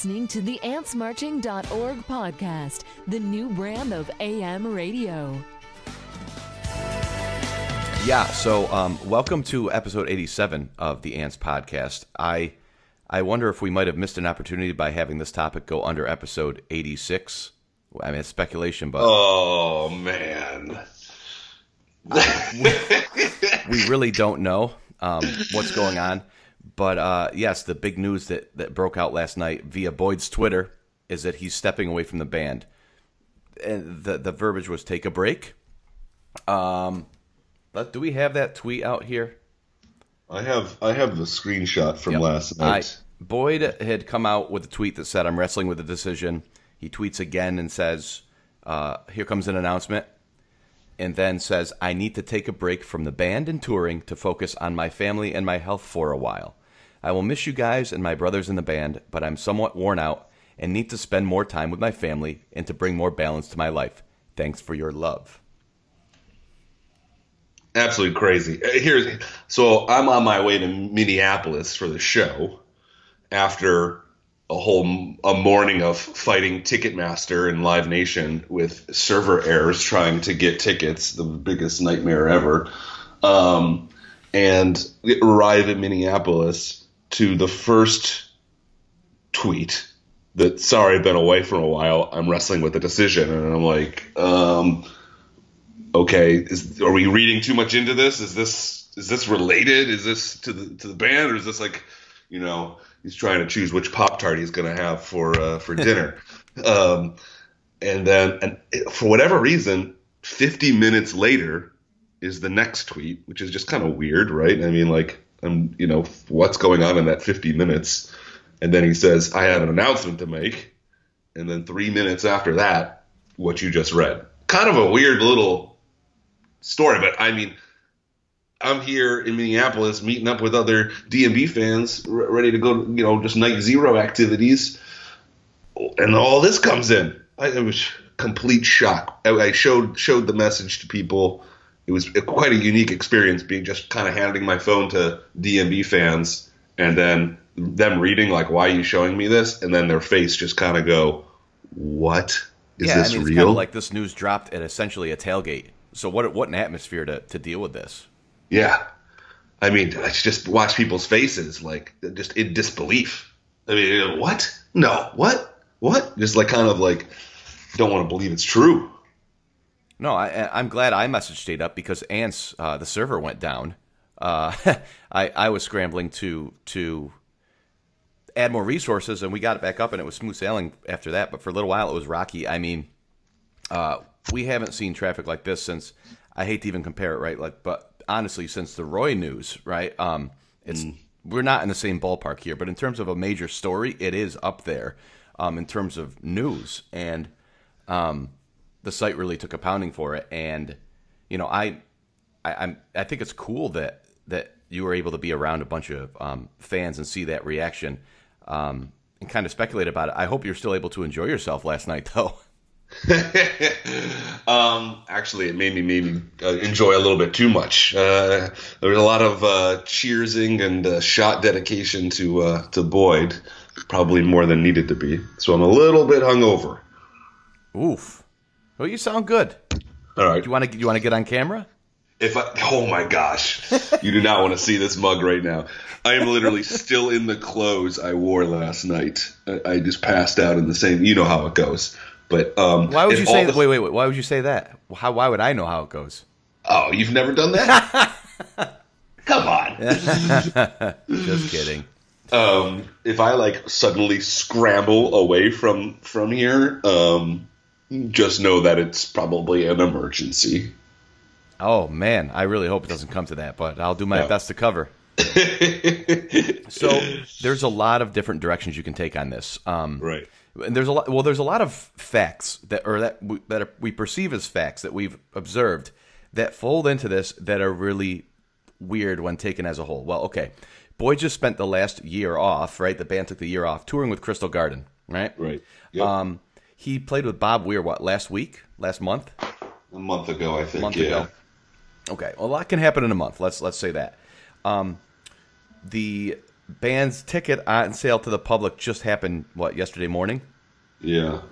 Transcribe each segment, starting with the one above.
listening to the AntsMarching.org podcast, the new brand of AM radio. Yeah, so um, welcome to episode 87 of the Ants podcast. I I wonder if we might have missed an opportunity by having this topic go under episode 86. I mean, it's speculation, but Oh man. we really don't know um, what's going on. But uh, yes, the big news that, that broke out last night via Boyd's Twitter is that he's stepping away from the band. And the the verbiage was take a break. Um, but do we have that tweet out here? I have I have the screenshot from Yep. last I, night. Boyd had come out with a tweet that said, "I'm wrestling with a decision." He tweets again and says, uh, "Here comes an announcement," and then says, "I need to take a break from the band and touring to focus on my family and my health for a while. I will miss you guys and my brothers in the band, but I'm somewhat worn out and need to spend more time with my family and to bring more balance to my life. Thanks for your love." Absolutely crazy. Uh, Here's so I'm on my way to Minneapolis for the show after a whole a morning of fighting Ticketmaster and Live Nation with server errors trying to get tickets, the biggest nightmare ever. Um, and arrive in Minneapolis to the first tweet that sorry I've been away for a while. I'm wrestling with a decision, and I'm like, um, okay, is are we reading too much into this? Is this is this related? Is this to the to the band, or is this like, you know, he's trying to choose which pop tart he's going to have for uh, for dinner? um, and then, and it- for whatever reason, 50 minutes later is the next tweet, which is just kind of weird, right? I mean, like, um, you know, what's going on in that 50 minutes? And then he says, I have an announcement to make. And then three minutes after that, what you just read. Kind of a weird little story, but I mean, I'm here in Minneapolis meeting up with other DMB fans, re- ready to go, you know, just night zero activities, and all this comes in. I, it was complete shock. I, I showed showed the message to people. It was quite a unique experience, being just kind of handing my phone to DMB fans, and then them reading like, "Why are you showing me this?" And then their face just kind of go, "What is yeah, this I mean, it's real?" kind of like this news dropped at essentially a tailgate. So what what an atmosphere to, to deal with this. Yeah. I mean, I just watch people's faces, like just in disbelief. I mean, what? No, what? What? Just like kind of like don't want to believe it's true. No, I, I'm glad I messaged stayed up because Ants, uh, the server went down. Uh, I, I was scrambling to to add more resources, and we got it back up, and it was smooth sailing after that. But for a little while, it was rocky. I mean, uh, we haven't seen traffic like this since. I hate to even compare it, right? Like, but honestly, since the Roy news, right? Um, it's we're not in the same ballpark here, but in terms of a major story, it is up there. Um, in terms of news, and um, the site really took a pounding for it. And you know, I, I I'm I think it's cool that that you were able to be around a bunch of um, fans and see that reaction um, and kind of speculate about it. I hope you're still able to enjoy yourself last night, though. um, actually, it made me maybe uh, enjoy a little bit too much. Uh, there was a lot of uh, cheersing and uh, shot dedication to uh, to Boyd, probably more than needed to be. So I'm a little bit hungover. Oof. Well, you sound good. All right. Do you want to you want to get on camera? If I, oh my gosh, you do not want to see this mug right now. I am literally still in the clothes I wore last night. I, I just passed out in the same. You know how it goes. But um, Why would you say the- that? Wait, wait, wait. Why would you say that? How? Why would I know how it goes? Oh, you've never done that? Come on. Just kidding. um, if I like suddenly scramble away from from here, um, just know that it's probably an emergency. Oh man, I really hope it doesn't come to that, but I'll do my Yeah. best to cover. So there's a lot of different directions you can take on this. Um, right. And there's a lot. Well, there's a lot of facts that, or that we, that are, we perceive as facts that we've observed that fold into this that are really weird when taken as a whole. Well, okay, Boyd just spent the last year off, right? The band took the year off touring with Crystal Garden, right? Right. Yep. Um, he played with Bob Weir what last week, last month, a month ago, I think. a month yeah. ago. Okay, well, a lot can happen in a month. Let's let's say that. Um, the band's ticket on sale to the public just happened. What yesterday morning? Yeah.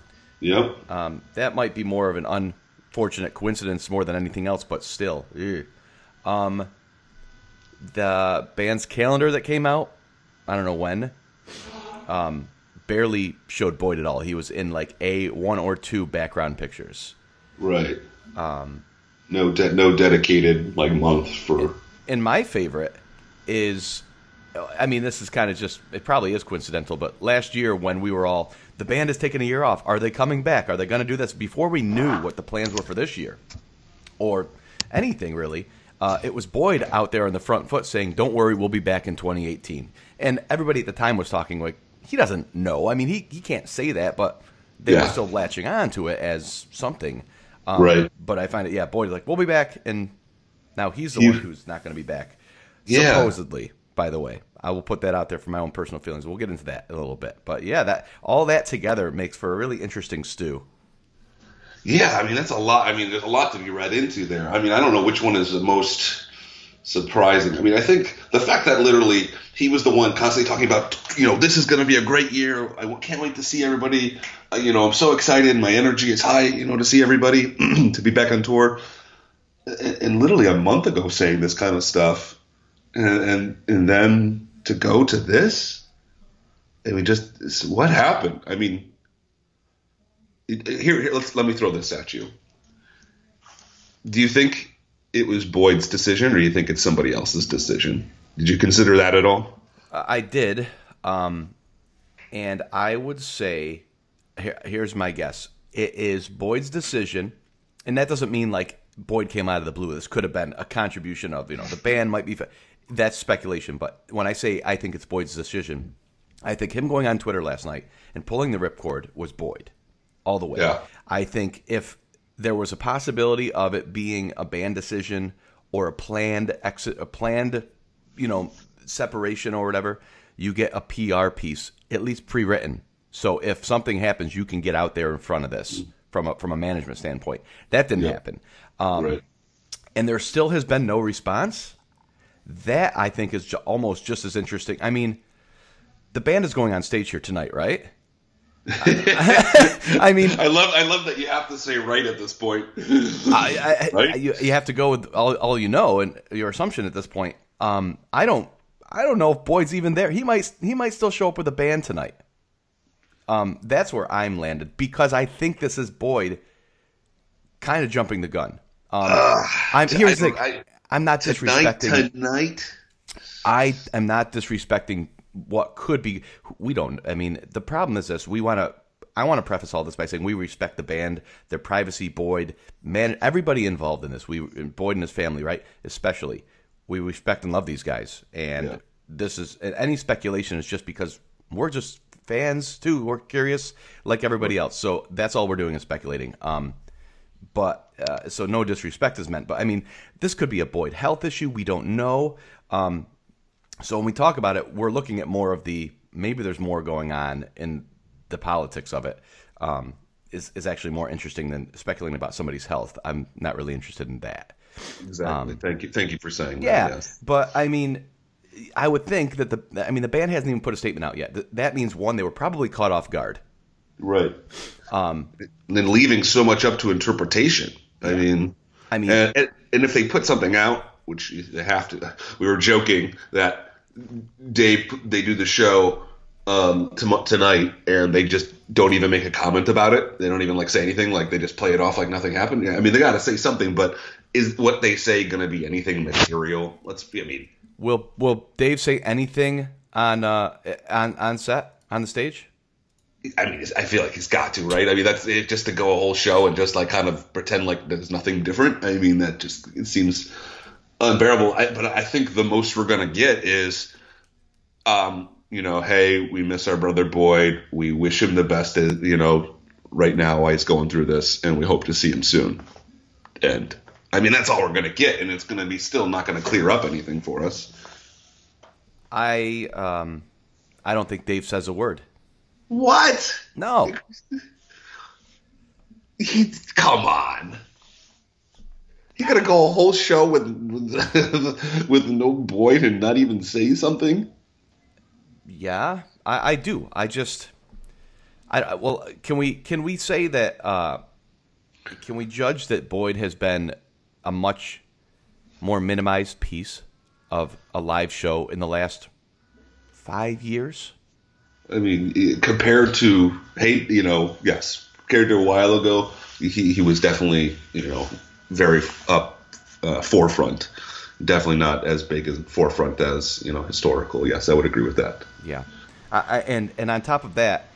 Yep. Um, that might be more of an unfortunate coincidence more than anything else, but still. Um, the band's calendar that came out, I don't know when, um, barely showed Boyd at all. He was in like a one or two background pictures. Right. Um, no, de- no dedicated like month for. And my favorite is, I mean, this is kind of just, it probably is coincidental, but last year when we were all, the band has taken a year off. Are they coming back? Are they going to do this? Before we knew what the plans were for this year or anything really, uh, it was Boyd out there on the front foot saying, don't worry, we'll be back in 2018. And everybody at the time was talking like, he doesn't know. I mean, he, he can't say that, but they Yeah. were still latching on to it as something. Um, Right. But I find it, yeah, Boyd like, we'll be back. And now he's the You- one who's not going to be back. Yeah. Supposedly, by the way. I will put that out there for my own personal feelings. We'll get into that in a little bit. But yeah, that all that together makes for a really interesting stew. Yeah, I mean that's a lot. I mean, there's a lot to be read into there. I mean, I don't know which one is the most surprising. I mean, I think the fact that literally he was the one constantly talking about, you know, this is going to be a great year. I can't wait to see everybody. Uh, you know, I'm so excited. My energy is high. You know, to see everybody to be back on tour. And, and literally a month ago saying this kind of stuff, and and, and then to go to this. I mean, just what happened? I mean, here, here let's let me throw this at you. Do you think it was Boyd's decision, or do you think it's somebody else's decision? Did you consider that at all? I did, um, and I would say, here, here's my guess: it is Boyd's decision, and that doesn't mean like Boyd came out of the blue. This could have been a contribution of you know the band might be. fa- That's speculation, but when I say I think it's Boyd's decision, I think him going on Twitter last night and pulling the ripcord was Boyd, all the way. Yeah. I think if there was a possibility of it being a band decision or a planned exit, a planned, you know, separation or whatever, you get a PR piece at least pre-written. So if something happens, you can get out there in front of this from a from a management standpoint. That didn't Yeah. happen, um, right. and there still has been no response. That I think is almost just as interesting. I mean, the band is going on stage here tonight, right? I mean, I love I love that you have to say right at this point. I, I, Right? You, you have to go with all, all you know and your assumption at this point. Um, I don't I don't know if Boyd's even there. He might he might still show up with a band tonight. Um, that's where I'm landed because I think this is Boyd kind of jumping the gun. Um, I'm here's the I thing. don't- I- I'm not tonight, disrespecting. tonight. I am not disrespecting what could be. We don't. I mean, the problem is this: we want to. I want to preface all this by saying we respect the band, their privacy. Boyd, man, everybody involved in this. We Boyd and his family, right? Especially, we respect and love these guys. And Yeah. this is any speculation is just because we're just fans too. We're curious, like everybody else. So that's all we're doing is speculating. Um, but uh, so no disrespect is meant. But I mean, this could be a Boyd health issue. We don't know. Um, so when we talk about it, we're looking at more of the maybe there's more going on in the politics of it. Um, is is actually more interesting than speculating about somebody's health. I'm not really interested in that. Exactly. thank you. Thank you for saying Um, Yeah, that. Yes. but I mean, I would think that the I mean the band hasn't even put a statement out yet. Th- That means one, they were probably caught off guard. Right. Um, and then leaving so much up to interpretation. I mean, I mean, and, and, and if they put something out, which they have to, we were joking that they they do the show um, tonight, and they just don't even make a comment about it. They don't even like say anything. Like they just play it off like nothing happened. Yeah, I mean, they got to say something, but is what they say going to be anything material? Let's be. I mean, will will Dave say anything on uh, on on set on the stage? I mean, I feel like he's got to, right? I mean, that's it, just to go a whole show and just like kind of pretend like there's nothing different. I mean, that just it seems unbearable. I, but I think the most we're gonna get is, um, you know, hey, we miss our brother Boyd. We wish him the best. You know, right now while he's going through this, and we hope to see him soon. And I mean, that's all we're gonna get, and it's gonna be still not gonna clear up anything for us. I um, I don't think Dave says a word. What? No, He, come on. You gotta go a whole show with with, with no Boyd and not even say something. Yeah, I, I do. I just, I well, can we can we say that? Uh, can we judge that Boyd has been a much more minimized piece of a live show in the last five years? I mean, compared to hey, you know, yes, compared to a while ago, he he was definitely you know very up uh, forefront. Definitely not as big as forefront as you know historical. Yes, I would agree with that. Yeah, I, and and on top of that,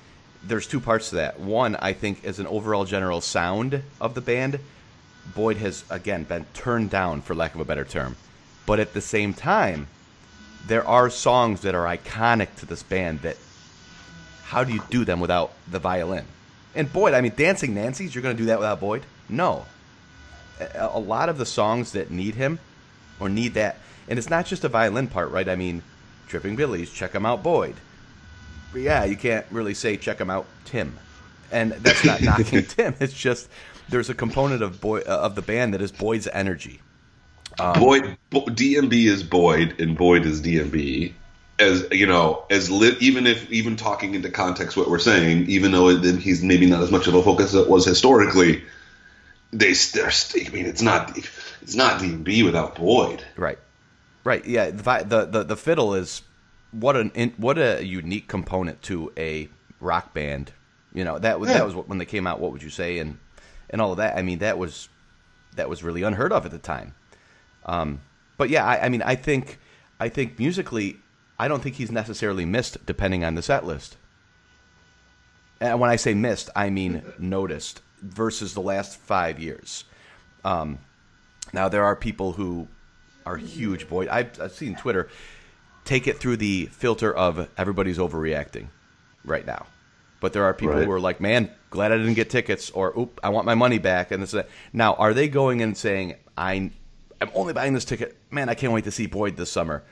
there's two parts to that. One, I think, as an overall general sound of the band, Boyd has again been turned down, for lack of a better term. But at the same time, there are songs that are iconic to this band that how do you do them without the violin? And Boyd, I mean, Dancing Nancies, you're going to do that without Boyd? No. A, lot of the songs that need him or need that, and it's not just a violin part, right? I mean, Tripping Billies, check him out, Boyd. But yeah, you can't really say check him out, Tim. And that's not knocking Tim. It's just there's a component of Boyd, uh, of the band that is Boyd's energy. Um, Boyd, DMB is Boyd, and Boyd is DMB. As you know, as li- even if even talking into context what we're saying, even though it, he's maybe not as much of a focus as it was historically, they they're, I mean, it's not it's not DMB without Boyd. Right, right. Yeah, the the the, the fiddle is what an what a unique component to a rock band. You know that was yeah. that was when they came out. What would you say and and all of that? I mean, that was that was really unheard of at the time. Um, but yeah, I, I mean, I think I think musically, I don't think he's necessarily missed depending on the set list. And when I say missed, I mean noticed versus the last five years. Um, now there are people who are huge Boyd. I've, I've seen Twitter take it through the filter of everybody's overreacting right now. But there are people right. who are like, "Man, glad I didn't get tickets," or "Oop, I want my money back." And this, now, are they going and saying, "I I'm only buying this ticket. Man, I can't wait to see Boyd this summer.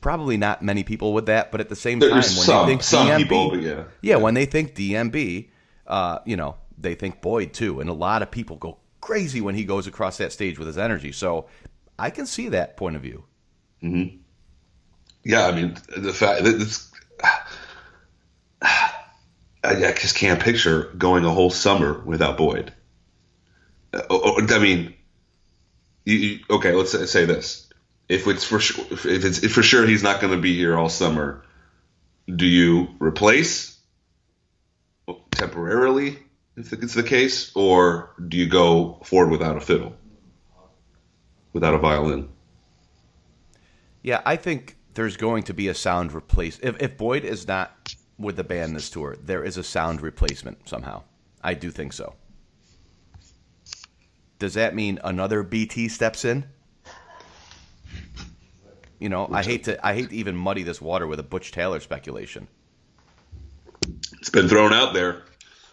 Probably not many people with that, but at the same time, when some, they think DMB, people, yeah. yeah, yeah, when they think DMB, uh, you know, they think Boyd too, and a lot of people go crazy when he goes across that stage with his energy. So I can see that point of view. Mm-hmm. Yeah, I mean the fact that it's. I just can't picture going a whole summer without Boyd. Uh, I mean, you, you, okay, let's say, say, this: if it's for sure, if it's if for sure he's not going to be here all summer, do you replace temporarily if it's the case, or do you go forward without a fiddle, without a violin? Yeah, I think there's going to be a sound replace. If, if Boyd is not with the band this tour, there is a sound replacement somehow. I do think so. Does that mean another BT steps in? You know, I hate to I hate to even muddy this water with a Butch Taylor speculation. It's been thrown out there.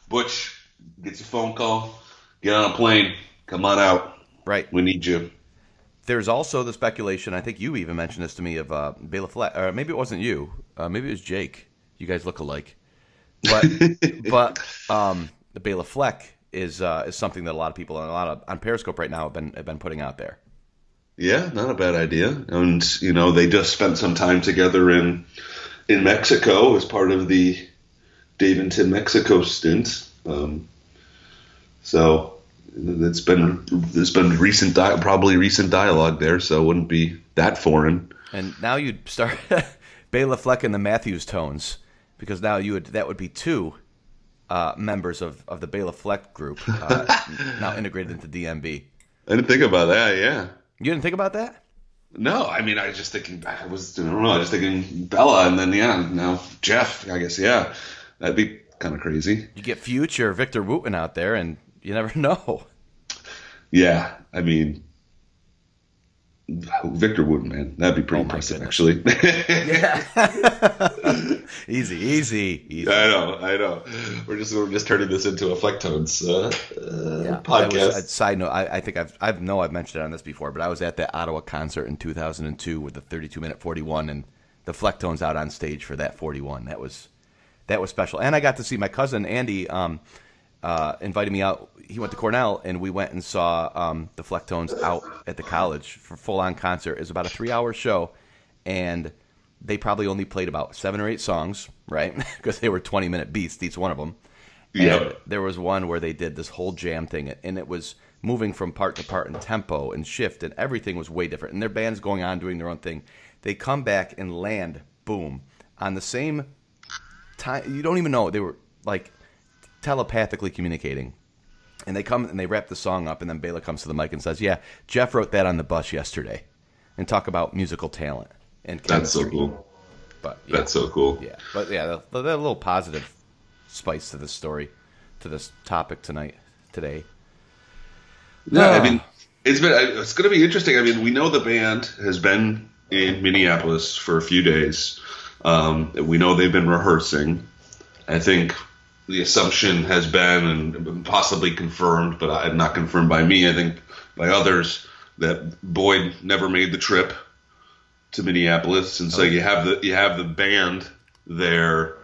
Butch gets your phone call, get on a plane, come on out. Right. We need you. There's also the speculation. I think you even mentioned this to me of uh, Bela Fleck, or maybe it wasn't you. Uh, maybe it was Jake. You guys look alike. But but um, Bela Fleck is uh, is something that a lot of people on a lot of on Periscope right now have been have been putting out there. Yeah, not a bad idea. And you know, they just spent some time together in in Mexico as part of the Dave and Tim Mexico stint. Um, so it's been there's been recent di- probably recent dialogue there, so it wouldn't be that foreign. And now you'd start Bela Fleck and the Matthews tones because now you would that would be two uh, members of, of the Bela Fleck group uh, now integrated into DMB. I didn't think about that. Yeah, you didn't think about that? No, I mean I was just thinking. I was I don't know. I was thinking Bela, and then yeah, now Jeff. I guess yeah, that'd be kind of crazy. You get Future Victor Wooten out there, and you never know. Yeah, I mean Victor Wooten, man, that'd be pretty oh impressive, actually. yeah, easy, easy, easy. I know, I know. We're just we're just turning this into a Flecktones uh, uh, yeah, podcast. Was, side note, I, I, think I've I know I've mentioned it on this before, but I was at that Ottawa concert in 2002 with the 32 minute 41, and the Flecktones out on stage for that 41. That was that was special, and I got to see my cousin Andy. Um, uh, invited me out. He went to Cornell, and we went and saw um, the Flecktones out at the college for full on concert. It was about a three hour show, and they probably only played about seven or eight songs, right? because they were 20 minute beats, each one of them. Yeah. And there was one where they did this whole jam thing, and it was moving from part to part in tempo and shift, and everything was way different. And their band's going on doing their own thing. They come back and land, boom, on the same time. You don't even know they were like telepathically communicating. And they come and they wrap the song up, and then Bela comes to the mic and says, "Yeah, Jeff wrote that on the bus yesterday," and talk about musical talent and That's so cool. But yeah, That's so cool. yeah, but yeah, the, the, the little positive spice to this story, to this topic tonight, today. Yeah, I Ah. mean, it's been it's going to be interesting. I mean, we know the band has been in Minneapolis for a few days. Um, we know they've been rehearsing. I think the assumption has been and possibly confirmed, but I- not confirmed by me. I think by others that Boyd never made the trip to Minneapolis, and so you have the you have the band there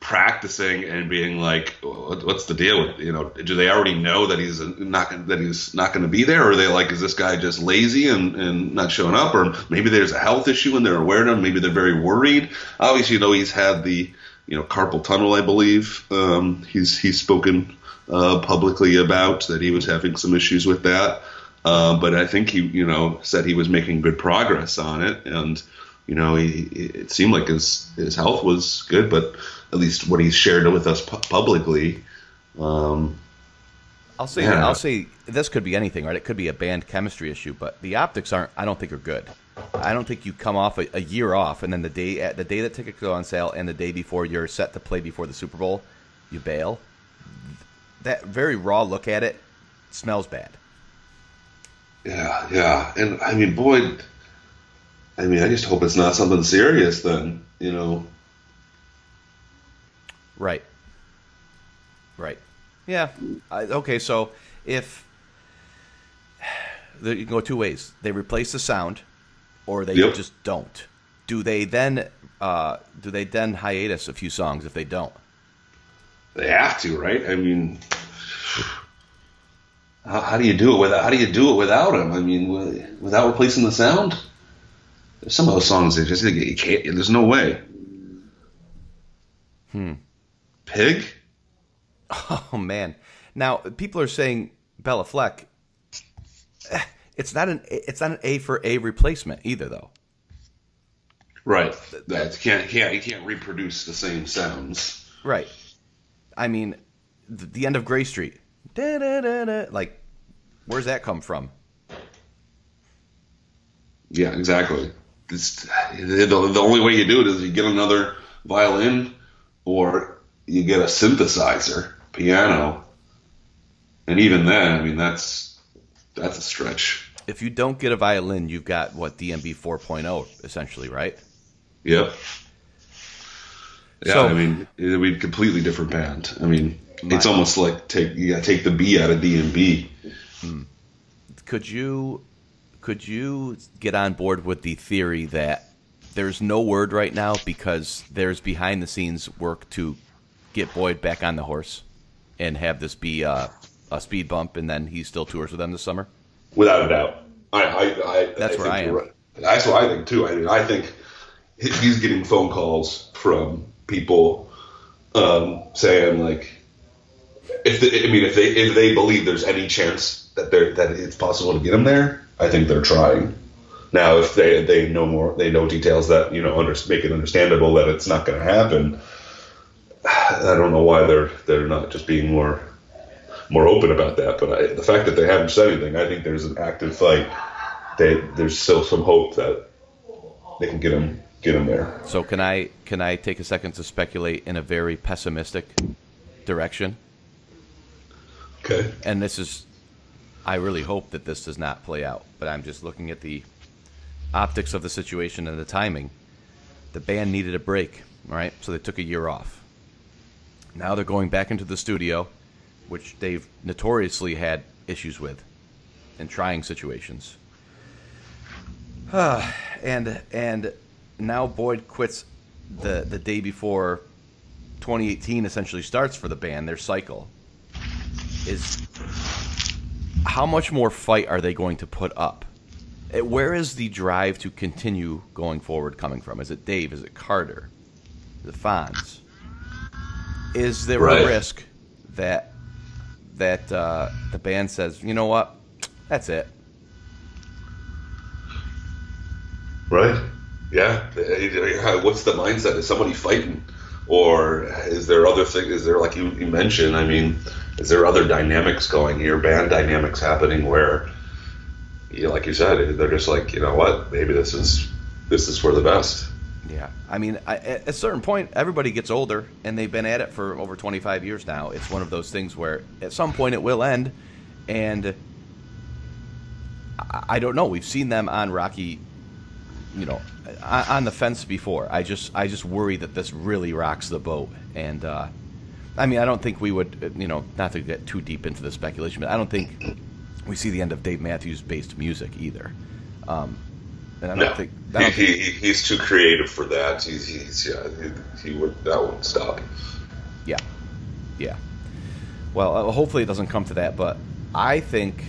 practicing and being like, "What's the deal with you know? Do they already know that he's not that he's not going to be there, or are they like, is this guy just lazy and, and not showing up, or maybe there's a health issue and they're aware of him, maybe they're very worried. Obviously, you know he's had the you know carpal tunnel, I believe. Um, he's he's spoken uh, publicly about that he was having some issues with that. Uh, but I think he, you know, said he was making good progress on it, and you know, he, it seemed like his his health was good, but at least what he's shared with us pu- publicly. Um, I'll say Yeah. I'll say this could be anything, right? It could be a band chemistry issue, but the optics aren't. I don't think are good. I don't think you come off a, a year off, and then the day at the day that tickets go on sale, and the day before you're set to play before the Super Bowl, you bail. That very raw look at it smells bad. yeah, yeah, and I mean, Boyd. I mean, I just hope it's not something serious. Then you know, Right. Right. Yeah. I, okay. So if you can go two ways, they replace the sound, or they Yep. just don't. Do they then? Uh, do they then hiatus a few songs if they don't? they have to, right? I mean, how, how do you do it without? How do you do it without him? I mean, without replacing the sound. There's some of those songs that just you can't. There's no way. Hmm. Pig. Oh man! Now people are saying Bela Fleck. It's not an it's not an A for A replacement either, though. Right. That can't can't you can't reproduce the same sounds. Right. I mean, the, the end of Grey Street. Da-da-da-da. Like, where's that come from? Yeah, exactly. It's, the, the only way you do it is you get another violin or you get a synthesizer, piano. And even then, I mean that's that's a stretch. If you don't get a violin, you've got what DMB 4.0 essentially, right? Yep. Yeah, So- I mean it'd be a completely different band. I mean it's almost like take you gotta take the B out of D and B. Could you could you get on board with the theory that there's no word right now because there's behind the scenes work to get Boyd back on the horse and have this be uh, a speed bump, and then he still tours with them this summer? Without a doubt. I, I, I That's where think I am. Right. That's what I think too. I mean, I think he's getting phone calls from people um, saying like, if the, I mean, if they if they believe there's any chance that they're that it's possible to get him there, I think they're trying. Now, if they they know more, they know details that you know under, make it understandable that it's not going to happen. I don't know why they're they're not just being more more open about that. But I, the fact that they haven't said anything, I think there's an active fight. They, there's still some hope that they can get him get him there. So can I can I take a second to speculate in a very pessimistic direction? Okay. and this is I really hope that this does not play out, but I'm just looking at the optics of the situation and the timing. The band needed a break, all right? So they took a year off. Now they're going back into the studio, which they've notoriously had issues with in trying situations. and and now Boyd quits the the day before 2018 essentially starts for the band, their cycle is how much more fight are they going to put up eh, where is the drive to continue going forward coming from? Is it Dave? Is it Carter? The it Fonz? Is there Right. a risk that that uh, the band says, you know what, that's it? Right? Yeah. Uh, What's the mindset? Is somebody fighting, or is there other things? Is there like you, you mentioned? I mean, is there other dynamics going here? Band dynamics happening where, you know, like you said, they're just like, you know what? Maybe this is this is for the best. Yeah, I mean, I, at a certain point, everybody gets older, and they've been at it for over 25 years now. It's one of those things where at some point it will end, and I, I don't know. We've seen them on Rocky, you know, on, the fence before. I just, I just worry that this really rocks the boat, and uh, I mean, I don't think we would, uh, you know, not to get too deep into the speculation, but I don't think we see the end of Dave Matthews based music either. Um, and I don't No, think I don't he, he, he's too creative for that. He's, he's yeah, he, he would that won't stop. Yeah, yeah. Well, uh, hopefully it doesn't come to that, but I think,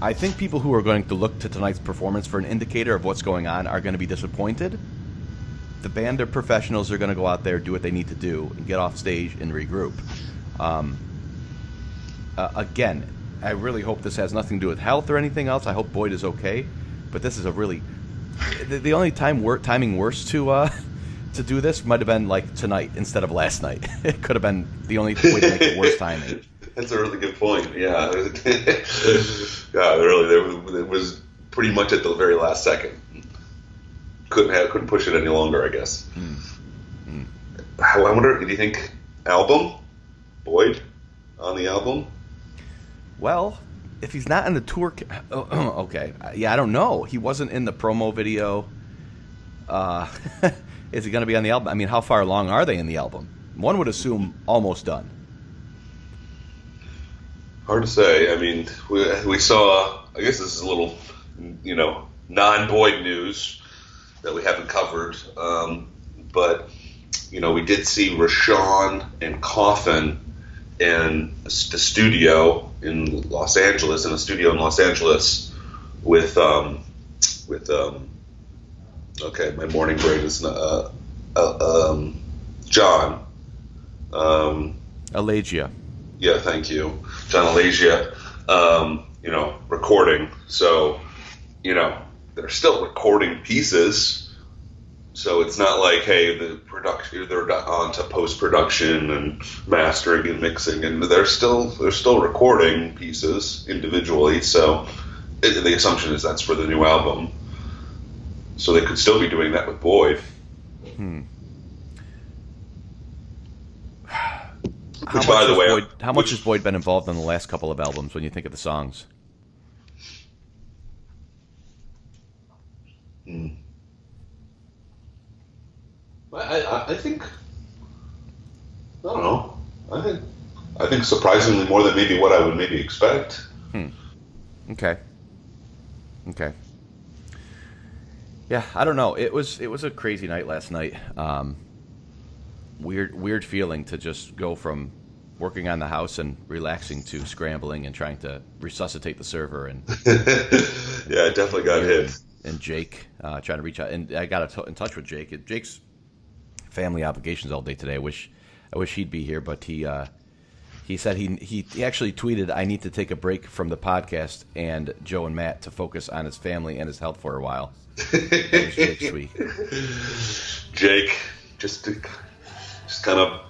I think people who are going to look to tonight's performance for an indicator of what's going on are going to be disappointed. The band are professionals; they're going to go out there, do what they need to do, and get off stage and regroup. Um, uh, again, I really hope this has nothing to do with health or anything else. I hope Boyd is okay, but this is a really the, the only time wor- timing worse to uh, to do this might have been like tonight instead of last night. it could have been the only way to make it worse timing. That's a really good point. Yeah, yeah, really, it was pretty much at the very last second. Couldn't have, couldn't push it any longer, I guess. I wonder, do you think album Boyd on the album? Well, if he's not in the tour, okay, yeah, I don't know. He wasn't in the promo video. Uh, is he going to be on the album? I mean, how far along are they in the album? One would assume almost done. Hard to say. I mean, we, we saw. I guess this is a little, you know, non-Boyd news that we haven't covered. Um, but you know, we did see Rashawn and Coffin in the studio in Los Angeles, in a studio in Los Angeles, with um, with um, okay, my morning brain is not, uh, uh, um, John. Um, Alagia. yeah, thank you, John Alagia. Um, you know, recording. So, you know, they're still recording pieces. So it's not like, hey, the production they're on to post production and mastering and mixing, and they're still they're still recording pieces individually. So it, the assumption is that's for the new album. So they could still be doing that with Boyd. Hmm. How Which, by much the has way, Boyd, how much has Boyd been involved in the last couple of albums when you think of the songs? Hmm. I, I, I think I don't know. I think I think surprisingly more than maybe what I would maybe expect. Okay. Okay. Yeah, I don't know. It was it was a crazy night last night. Um, weird weird feeling to just go from working on the house and relaxing to scrambling and trying to resuscitate the server and yeah, it definitely got hit. and Jake uh, trying to reach out. And I got in touch with Jake. Jake's family obligations all day today. I wish I wish he'd be here, but he uh, he said he, he he actually tweeted, "I need to take a break from the podcast and Joe and Matt to focus on his family and his health for a while." Jake's tweet. Jake just to, just kind of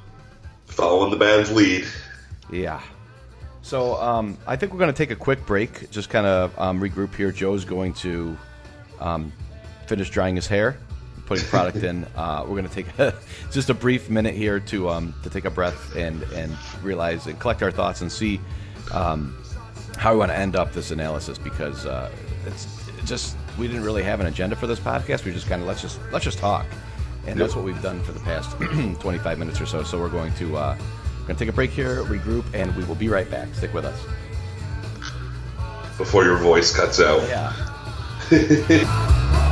following the band's lead. Yeah. So um, I think we're going to take a quick break, just kind of um, regroup here. Joe's going to um, finish drying his hair, putting product in. Uh, we're going to take a, just a brief minute here to um, to take a breath and and realize and collect our thoughts and see um, how we want to end up this analysis because uh, it's it just we didn't really have an agenda for this podcast. We just kind of let's just let's just talk, and that's what we've done for the past 25 minutes or so. So we're going to uh, we're going to take a break here, regroup, and we will be right back. Stick with us. Before your voice cuts out. Yeah.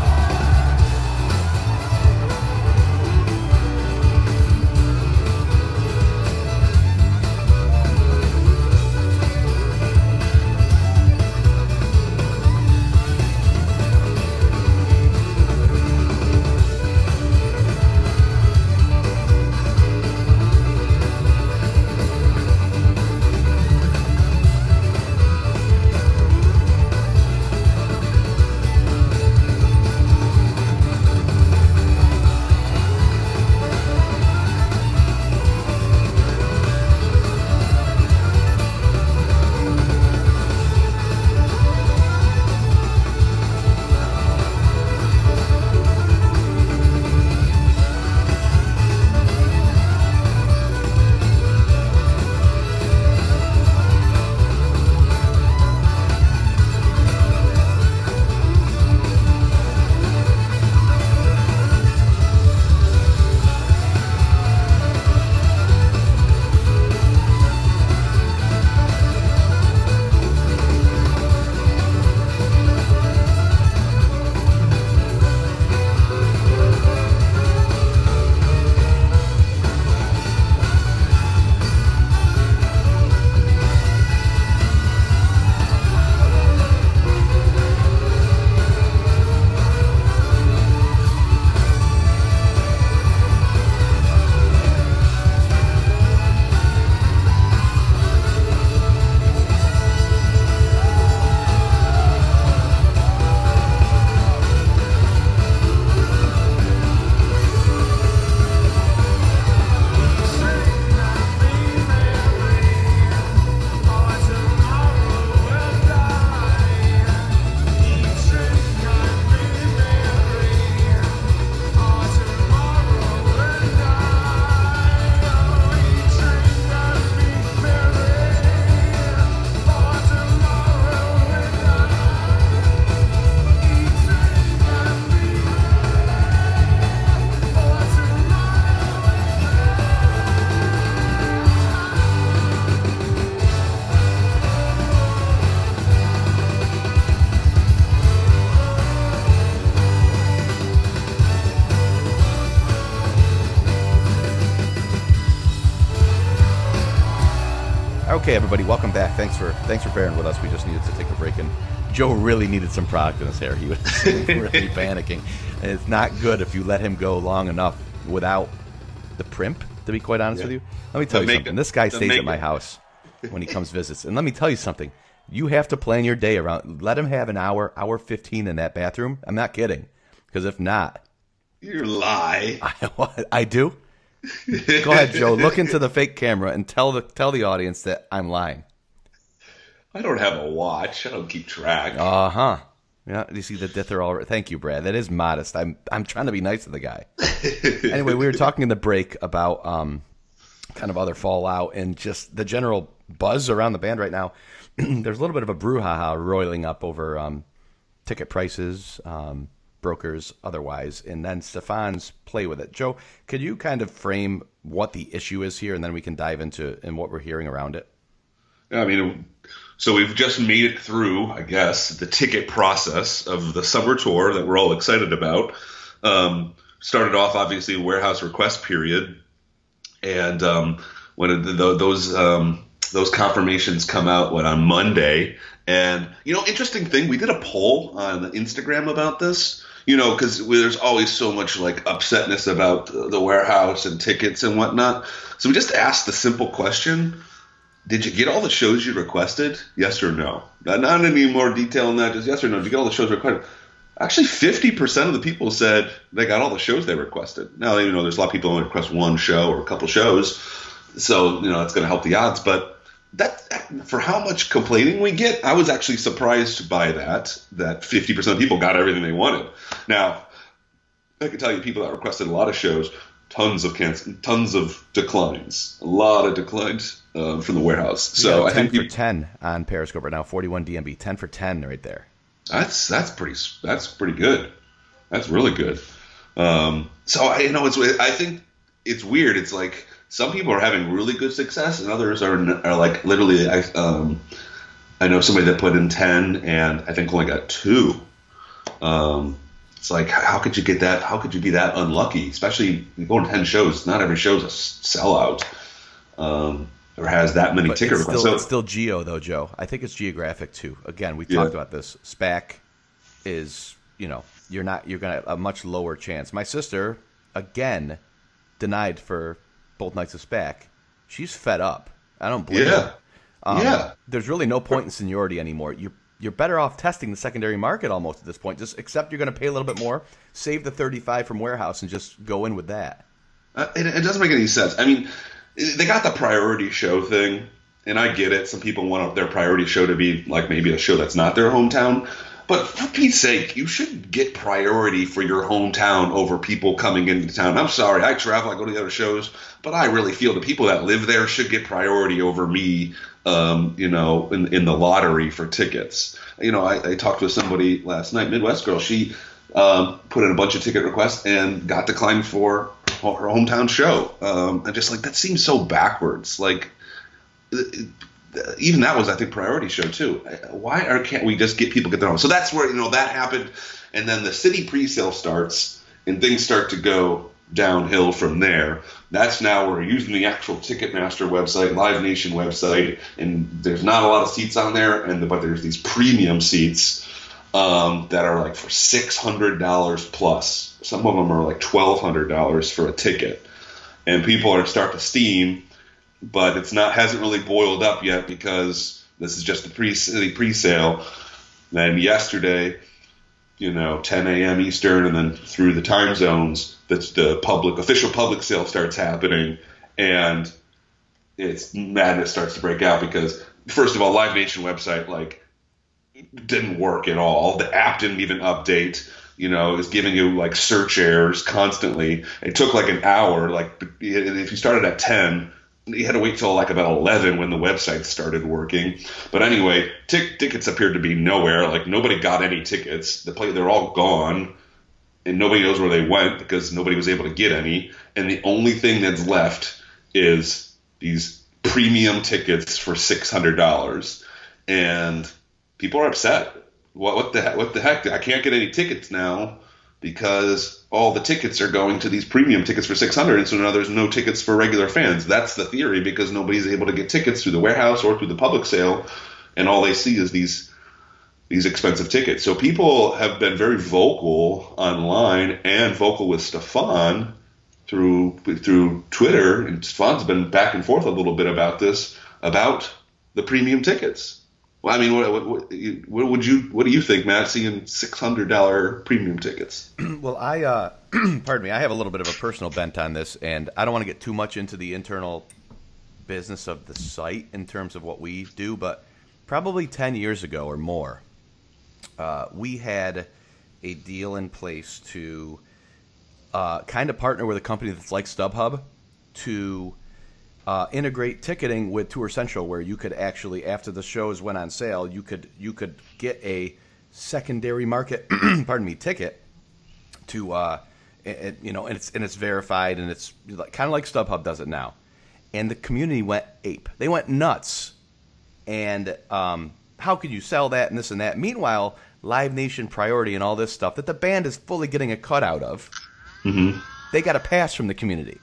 Okay, everybody, welcome back. Thanks for thanks for bearing with us. We just needed to take a break, and Joe really needed some product in his hair. He was really panicking. And it's not good if you let him go long enough without the primp. To be quite honest Yeah. with you, let me tell The you something. This guy stays at my house when he comes visits, and let me tell you something. You have to plan your day around. Let him have an hour, hour fifteen in that bathroom. I'm not kidding, because if not, You lie. I, I do. Go ahead, Joe. Look into the fake camera and tell the tell the audience that I'm lying. I don't have a watch. I don't keep track. Uh huh. Yeah, you see the dither all. Thank you, Brad. That is modest. I'm I'm trying to be nice to the guy. anyway, we were talking in the break about um, kind of other fallout and just the general buzz around the band right now. There's a little bit of a brouhaha roiling up over um, ticket prices, um, brokers, otherwise, and then Stefan's play with it. Joe, could you kind of frame what the issue is here, and then we can dive into and what we're hearing around it? I mean, so we've just made it through, I guess, the ticket process of the summer tour that we're all excited about. Um, started off, obviously, warehouse request period, and um, when it, th those um, those confirmations come out, what on Monday, and you know, interesting thing, we did a poll on Instagram about this. You know, because there's always so much like upsetness about the warehouse and tickets and whatnot. So we just asked the simple question: did you get all the shows you requested? Yes or no? Not, not any more detail on that. Just yes or no. Did you get all the shows requested? Actually, fifty percent of the people said they got all the shows they requested. Now, you know, there's a lot of people who only request one show or a couple shows, so you know that's going to help the odds. But that for how much complaining we get, I was actually surprised by that. That fifty percent of people got everything they wanted. Now, I can tell you, people that requested a lot of shows, tons of cancel, tons of declines, a lot of declines um, from the warehouse. So I think for peop- ten on Periscope right now. Forty-one DMB, ten for ten right there. that's that's pretty that's pretty good. That's really good. Um, so I you know it's I think it's weird. It's like some people are having really good success, and others are are like literally. I um, I know somebody that put in ten, and I think only got two. Um, it's like how could you get that? How could you be that unlucky? Especially you go to ten shows. Not every show's a sellout. Um, or has that many But ticket it's requests. still, So- it's still geo though, Joe. I think it's geographic too. Again, we Yeah. talked about this. SPAC is you know you're not you're gonna a much lower chance. My sister again denied for both nights of SPAC. She's fed up. I don't blame Yeah. her. Um, Yeah. There's really no point in seniority anymore. You you're better off testing the secondary market almost at this point. Just accept you're going to pay a little bit more, save the 35 from warehouse, and just go in with that. Uh, it, it doesn't make any sense. I mean, they got the priority show thing, and I get it. Some people want their priority show to be like maybe a show that's not their hometown. But for Pete's sake, you should get priority for your hometown over people coming into town. I'm sorry, I travel, I go to the other shows, but I really feel the people that live there should get priority over me. Um, you know, in, in the lottery for tickets. You know, I, I talked with somebody last night, Midwest girl. She um, put in a bunch of ticket requests and got declined for her hometown show. Um, and just like that seems so backwards. Like even that was I think priority show too. Why are, can't we just get people get their own? So that's where you know that happened, and then the city pre-sale starts and things start to go downhill from there. That's now we're using the actual Ticketmaster website, Live Nation website, and there's not a lot of seats on there, and but there's these premium seats um, that are like for six hundred dollars plus. Some of them are like twelve hundred dollars for a ticket, and people are start to steam, but it's not hasn't really boiled up yet because this is just the pre the pre-sale. Then yesterday, you know, 10 a.m. Eastern, and then through the time zones, that's the public official public sale starts happening, and it's madness starts to break out because first of all, Live Nation website like didn't work at all. The app didn't even update. You know, is giving you like search errors constantly. It took like an hour. Like if you started at 10, you had to wait till like about 11 when the website started working. But anyway, tic- tickets appeared to be nowhere. Like nobody got any tickets. The play they're all gone, and nobody knows where they went because nobody was able to get any. And the only thing that's left is these premium tickets for six hundred dollars, and people are upset. What, what the? What the heck? I can't get any tickets now. Because all the tickets are going to these premium tickets for 600 and so now there's no tickets for regular fans. That's the theory because nobody's able to get tickets through the warehouse or through the public sale and all they see is these these expensive tickets. So people have been very vocal online and vocal with Stefan through through Twitter and Stefan's been back and forth a little bit about this about the premium tickets well, I mean, what, what, what, would you what do you think, Matt? Seeing six hundred dollar premium tickets. well, I uh, pardon me, I have a little bit of a personal bent on this, and I don't want to get too much into the internal business of the site in terms of what we do, but probably ten years ago or more, uh, we had a deal in place to uh, kind of partner with a company that's like StubHub to uh, integrate ticketing with Tour Central, where you could actually, after the shows went on sale, you could you could get a secondary market, pardon me, ticket to, uh, it, you know, and it's and it's verified and it's kind of like StubHub does it now, and the community went ape. They went nuts, and um, how could you sell that and this and that? Meanwhile, Live Nation priority and all this stuff that the band is fully getting a cut out of, mm-hmm. they got a pass from the community.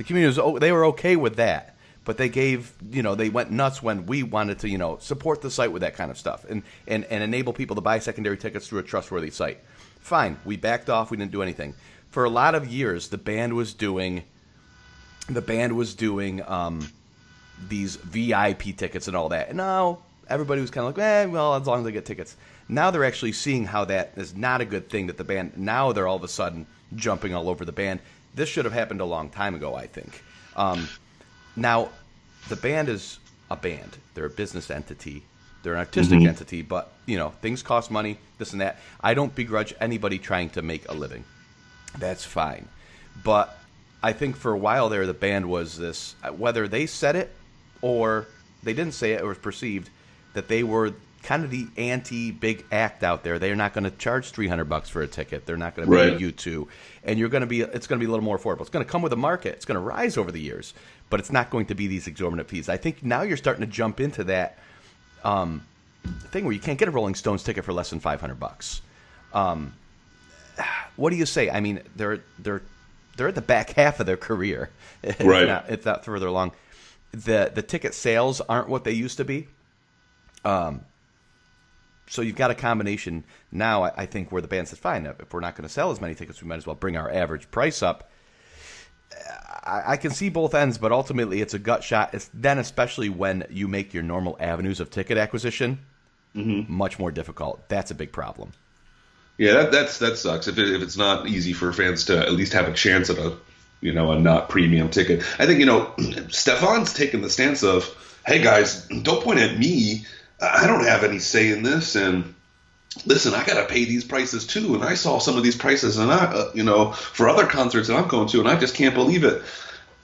The community was they were okay with that, but they gave you know they went nuts when we wanted to you know support the site with that kind of stuff and and, and enable people to buy secondary tickets through a trustworthy site. Fine, we backed off. We didn't do anything for a lot of years. The band was doing the band was doing um, these VIP tickets and all that, and now everybody was kind of like, eh, well, as long as they get tickets. Now they're actually seeing how that is not a good thing. That the band now they're all of a sudden jumping all over the band this should have happened a long time ago, I think. Um, now, the band is a band. They're a business entity. They're an artistic mm-hmm. entity, but you know things cost money, this and that. I don't begrudge anybody trying to make a living. That's fine, but I think for a while there, the band was this. Whether they said it or they didn't say it, or was perceived that they were kind of the anti big act out there. They're not going to charge 300 bucks for a ticket. They're not going to be right. a U2 and you're going to be it's going to be a little more affordable. It's going to come with a market. It's going to rise over the years, but it's not going to be these exorbitant fees. I think now you're starting to jump into that um, thing where you can't get a Rolling Stones ticket for less than 500 bucks. Um, what do you say? I mean, they're they're they're at the back half of their career. Right. If not, if not further along. The the ticket sales aren't what they used to be. Um, so you've got a combination now. I, I think where the band says, "Fine, if we're not going to sell as many tickets, we might as well bring our average price up." I, I, can see both ends, but ultimately it's a gut shot. It's then, especially when you make your normal avenues of ticket acquisition mm-hmm. much more difficult. That's a big problem. Yeah, that that's that sucks. If it, if it's not easy for fans to at least have a chance at a you know a not premium ticket, I think you know Stefan's taken the stance of, "Hey guys, don't point at me." I don't have any say in this, and listen, I got to pay these prices too. And I saw some of these prices, and I, uh, you know, for other concerts that I'm going to, and I just can't believe it.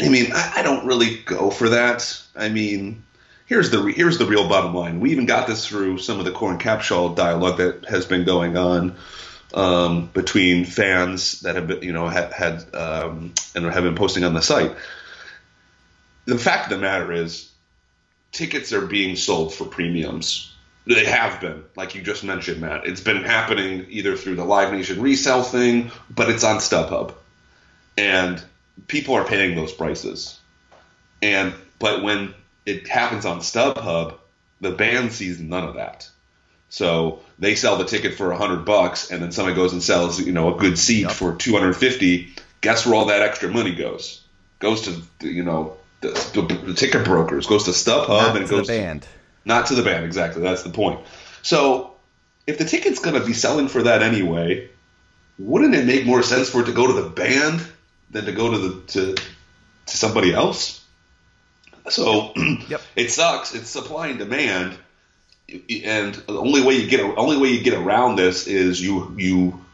I mean, I, I don't really go for that. I mean, here's the here's the real bottom line. We even got this through some of the Coran Capshaw dialogue that has been going on um, between fans that have been, you know, had, had um, and have been posting on the site. The fact of the matter is, tickets are being sold for premiums. They have been, like you just mentioned, Matt. It's been happening either through the Live Nation resale thing, but it's on StubHub, and people are paying those prices. And but when it happens on StubHub, the band sees none of that. So they sell the ticket for a hundred bucks, and then somebody goes and sells, you know, a good seat yep. for two hundred fifty. Guess where all that extra money goes? Goes to you know the, the, ticket brokers, goes to StubHub, not and it goes the band. Not to the band, exactly. That's the point. So if the ticket's going to be selling for that anyway, wouldn't it make more sense for it to go to the band than to go to the to, to somebody else? So yep. it sucks. It's supply and demand, and the only way you get only way you get around this is you you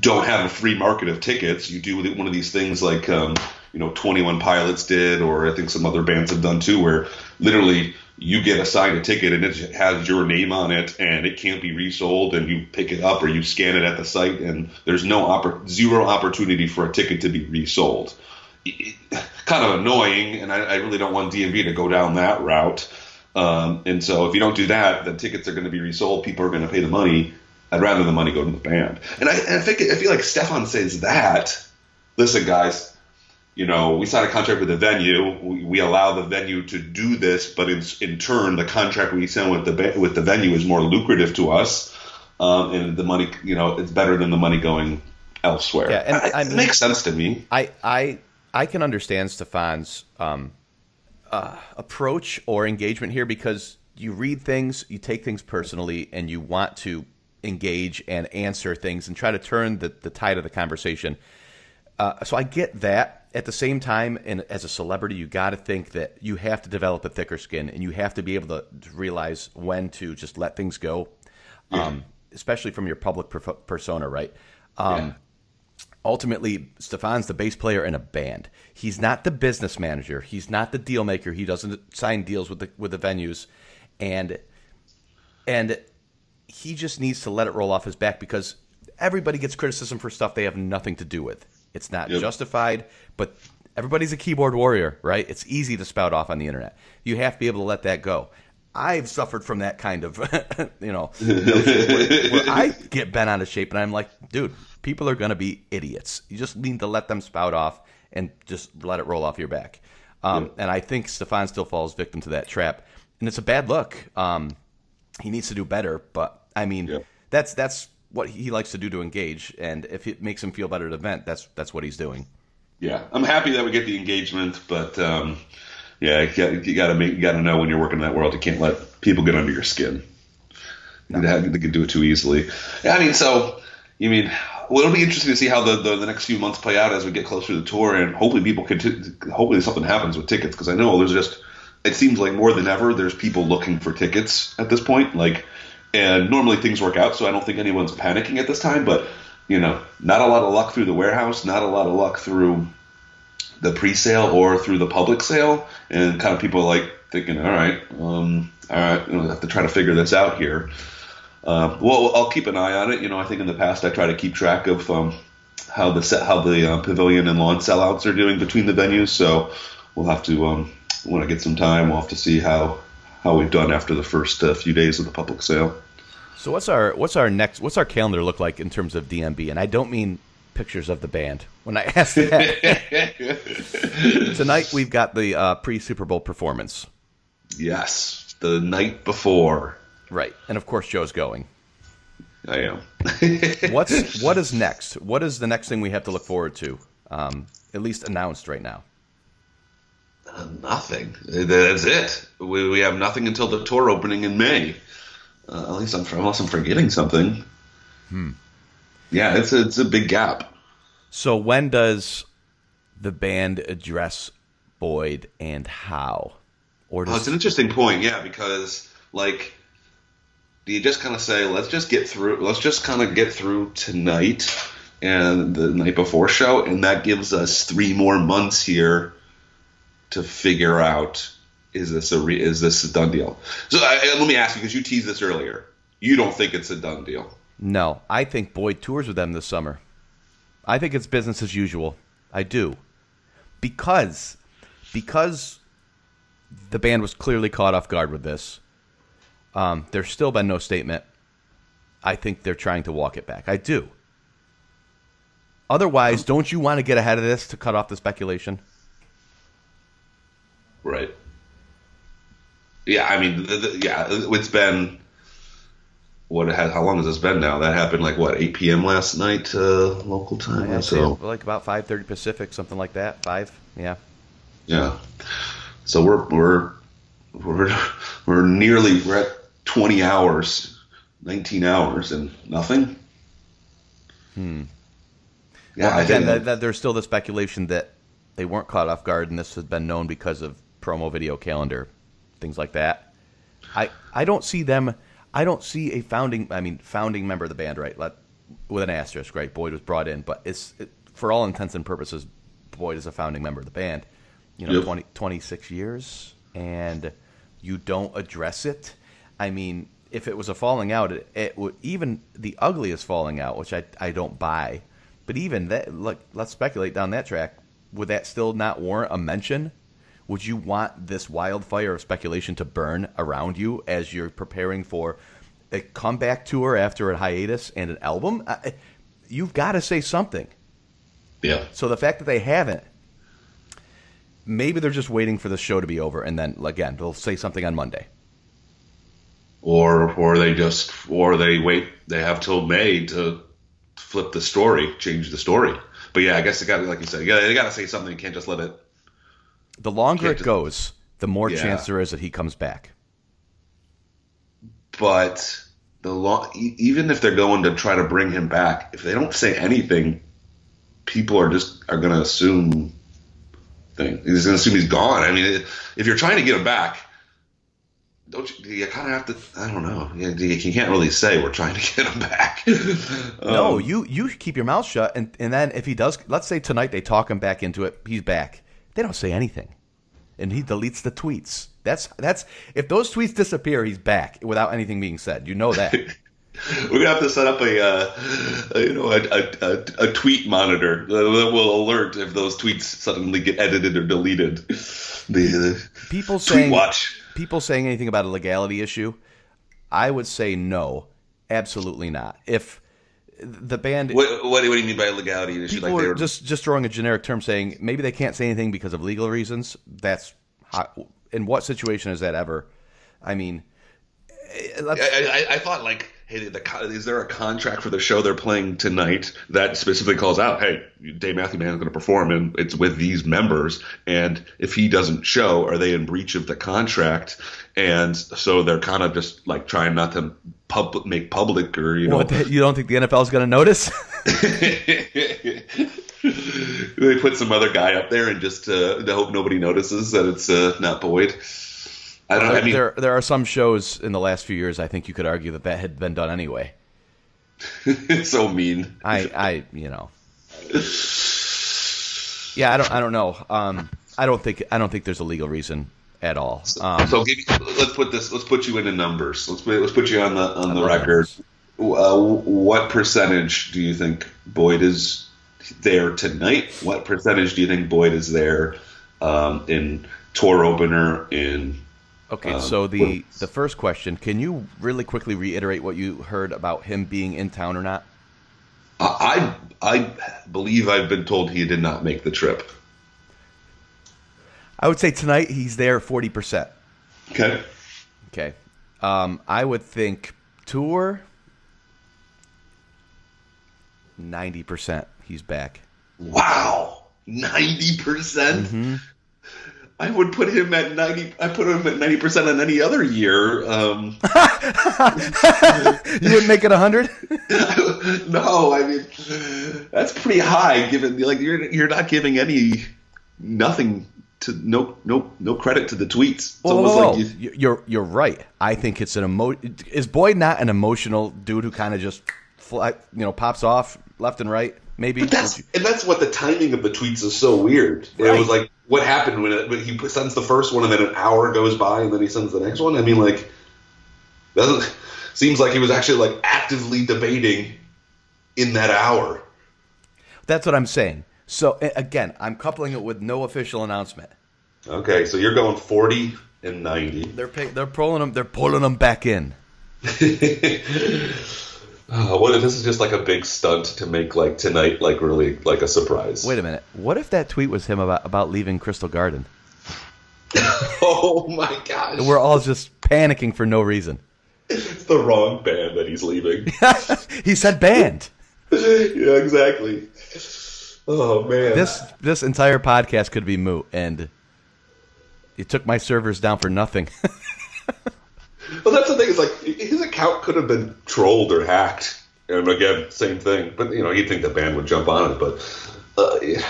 don't have a free market of tickets. You do one of these things like um, you know 21 Pilots did, or I think some other bands have done too, where literally you get assigned a ticket and it has your name on it and it can't be resold and you pick it up or you scan it at the site and there's no oppor- zero opportunity for a ticket to be resold. It, kind of annoying, and I, I, really don't want DMB to go down that route. Um, and so if you don't do that, the tickets are going to be resold. People are going to pay the money, I'd rather the money go to the band. And I, and I think I feel like Stefan says that. Listen, guys, you know, we signed a contract with the venue. We, we allow the venue to do this, but in, in turn, the contract we sign with the with the venue is more lucrative to us, um, and the money, you know, it's better than the money going elsewhere. Yeah, and I, I it mean- makes sense to me. I I I can understand Stefan's um, uh, approach or engagement here because you read things, you take things personally, and you want to engage and answer things and try to turn the, the tide of the conversation. Uh, so I get that. At the same time, and as a celebrity, you got to think that you have to develop a thicker skin, and you have to be able to, to realize when to just let things go, um, especially from your public per- persona, right? Um, Yeah. ultimately Stefan's the bass player in a band. He's not the business manager. He's not the deal maker. He doesn't sign deals with the with the venues, and and he just needs to let it roll off his back because everybody gets criticism for stuff they have nothing to do with. It's not Yep. justified, but everybody's a keyboard warrior, right? It's easy to spout off on the internet. You have to be able to let that go. I've suffered from that kind of, you know, where, where I get bent out of shape and I'm like, dude, people are going to be idiots. You just need to let them spout off and just let it roll off your back. Um, And I think Stefan still falls victim to that trap. And it's a bad look. Um, he needs to do better, but I mean, Yeah. that's that's what he likes to do to engage. And if it makes him feel better at an event, that's that's what he's doing. Yeah, I'm happy that we get the engagement, but um, yeah, you got to make you got to know when you're working in that world, you can't let people get under your skin. They they can do it too easily. I mean, so you mean well, it'll be interesting to see how the, the, the next few months play out as we get closer to the tour, and hopefully people can hopefully something happens with tickets because I know there's just it seems like more than ever there's people looking for tickets at this point, like. And normally things work out, so I don't think anyone's panicking at this time. But you know, not a lot of luck through the warehouse, not a lot of luck through the pre-sale or through the public sale, and kind of people like thinking, all right, um, all right, you know, I have to try to figure this out here. Uh, well, I'll keep an eye on it. You know, I think in the past I try to keep track of um, how the set, how the uh, pavilion and lawn sellouts are doing between the venues. So we'll have to um, when I get some time, we'll have to see how how we've done after the first uh, few days of the public sale. So what's our what's our next what's our calendar look like in terms of DMB? And I don't mean pictures of the band. When I ask that, tonight we've got the uh, pre Super Bowl performance, Yes, the night before right? And of course Joe's going. I am. What's what is next? What is the next thing we have to look forward to? Um, at least announced right now. Uh, nothing. That's it. We, we have nothing until the tour opening in May. Uh, at least I'm unless I'm forgetting something. Hmm. Yeah, it's a, it's a big gap. So when does the band address Boyd and how? Or Oh, it's an interesting point, yeah, because like, do you just kind of say, let's just get through, let's just kind of get through tonight and the night before show, and that gives us three more months here to figure out is this a re- is this a done deal? So I, let me ask you because you teased this earlier. You don't think it's a done deal? no, I think Boyd tours with them this summer. I think it's business as usual. I do. Because because the band was clearly caught off guard with this. Um, there's still been no statement. I think they're trying to walk it back. I do. Otherwise, don't you want to get ahead of this to cut off the speculation? Right. Yeah, I mean, the, the, yeah, it's been what it has. How long has this been now? That happened like what 8 p.m. last night, uh, local time. Yeah, so like about five thirty Pacific, something like that. Five, yeah. yeah, so we're we're we're we're nearly we're at 20 hours, 19 hours, and nothing. Hmm. Yeah, Well, I again, think- that, that there's still the speculation that they weren't caught off guard, and this has been known because of promo video calendar, things like that. I I don't see them. I don't see a founding. I mean, founding member of the band, right? Let, with an asterisk, right? Boyd was brought in, but it's it, for all intents and purposes, Boyd is a founding member of the band. You know, Yep. 20, 26 years, and you don't address it. I mean, if it was a falling out, it, it would even the ugliest falling out, which I I don't buy. But even that, look, let's speculate down that track. Would that still not warrant a mention? Would you want this wildfire of speculation to burn around you as you're preparing for a comeback tour after a hiatus and an album, I, you've got to say something. Yeah. So the fact that they haven't, maybe they're just waiting for the show to be over, and then again they'll say something on Monday. Or or they just or they wait. They have till May to flip the story, change the story. But yeah, I guess they got like you said, yeah, they got to say something. You can't just let it. The longer it goes, the more Yeah. chance there is that he comes back. But the long, even if they're going to try to bring him back, if they don't say anything, people are just are going to assume. Thing. He's going to assume he's gone. I mean, if you're trying to get him back, don't you? You kind of have to. I don't know. You, you can't really say we're trying to get him back. No, Um, you you keep your mouth shut, and and then if he does, let's say tonight they talk him back into it, he's back. They don't say anything, and he deletes the tweets. That's that's if those tweets disappear, he's back without anything being said. You know that. We're gonna have to set up a, uh, a you know, a, a, a, a tweet monitor that will alert if those tweets suddenly get edited or deleted. The, People saying watch. people saying anything about a legality issue, I would say no, absolutely not. If the band What, what, do you mean by legality issue? people Like they were just just throwing a generic term saying maybe they can't say anything because of legal reasons. That's how, in what situation is that ever? I mean, eh, I, I, I thought like, hey, the, is there a contract for the show they're playing tonight that specifically calls out, hey, Dave Matthew Band is going to perform and it's with these members, and if he doesn't show, are they in breach of the contract? And so they're kind of just like trying not to pub- make public or you know. what you don't think the NFL is going to notice? they put some other guy up there and just uh, to hope nobody notices that it's uh, not Boyd. I don't. I mean, there there are some shows in the last few years. I think you could argue that that had been done anyway. it's so mean. I I you know. Yeah, I don't I don't know. Um, I don't think I don't think there's a legal reason at all. Um, so give, let's put this. Let's put you into numbers. Let's put, let's put you on the on the record. Uh, what percentage do you think Boyd is there tonight? What percentage do you think Boyd is there um, in tour opener in? Okay, Um, so the the first question, can you really quickly reiterate what you heard about him being in town or not? I I believe I've been told he did not make the trip. I would say tonight he's there 40%. Okay. Okay. Um, I would think tour 90% he's back. Wow, ninety percent. I would put him at ninety. I put him at ninety percent on any other year. Um, You wouldn't make it 100? no, I mean that's pretty high. Given like you're you're not giving any nothing to no no no credit to the tweets. It's Whoa, almost whoa, whoa. like you, You- You're you're right. I think it's an emo. Is Boyd not an emotional dude who kind of just, fly, you know, pops off left and right? Maybe. But that's and that's what the timing of the tweets is so weird. It was like what happened when, it, when he sends the first one and then an hour goes by and then he sends the next one. I mean, like doesn't seems like he was actually like actively debating in that hour. That's what I'm saying. So again, I'm coupling it with no official announcement. Okay, so you're going forty and ninety. They're pay, they're pulling them. They're pulling them back in. Uh, what if this is just like a big stunt to make like tonight like really like a surprise? Wait a minute. What if that tweet was him about about leaving Crystal Garden? Oh my gosh! We're all just panicking for no reason. It's the wrong band that he's leaving. he said band. yeah, exactly. Oh man. This this entire podcast could be moot, and you took my servers down for nothing. Well, that's the thing. Is like his account could have been trolled or hacked, and again, same thing. But you know, you'd think the band would jump on it, but uh, yeah,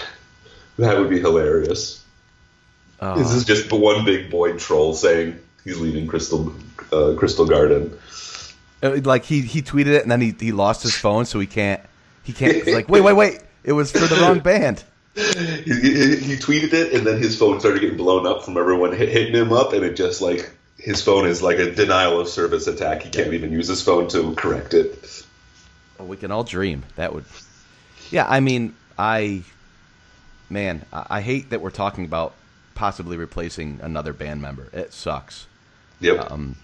that would be hilarious. Oh. This is just one big Boyd troll saying he's leaving Crystal uh, Crystal Garden. Uh, like he he tweeted it, and then he he lost his phone, so he can't he can't. He's like, wait, wait, wait! It was for the wrong band. He, he, he tweeted it, and then his phone started getting blown up from everyone hitting him up, and it just like his phone is like a denial of service attack. He can't even use his phone to correct it. Well, we can all dream that would. Yeah, I mean, I, man, I, hate that we're talking about possibly replacing another band member. It sucks. Yep. Um,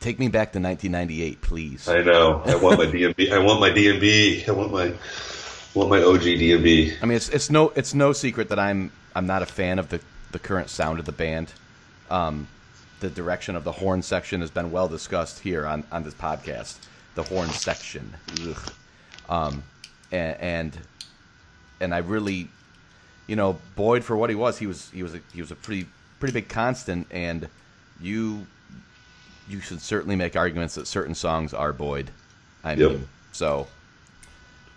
Take me back to 1998, please. I know. I want my DMB. I want my DMB. I want my want my OG DMB. I mean, it's it's no it's no secret that I'm I'm not a fan of the the current sound of the band. Um, the direction of the horn section has been well discussed here on on this podcast. The horn section, um, and, and and I really, you know, Boyd for what he was, he was he was a, he was a pretty pretty big constant, and you you should certainly make arguments that certain songs are Boyd. I Yep. mean, so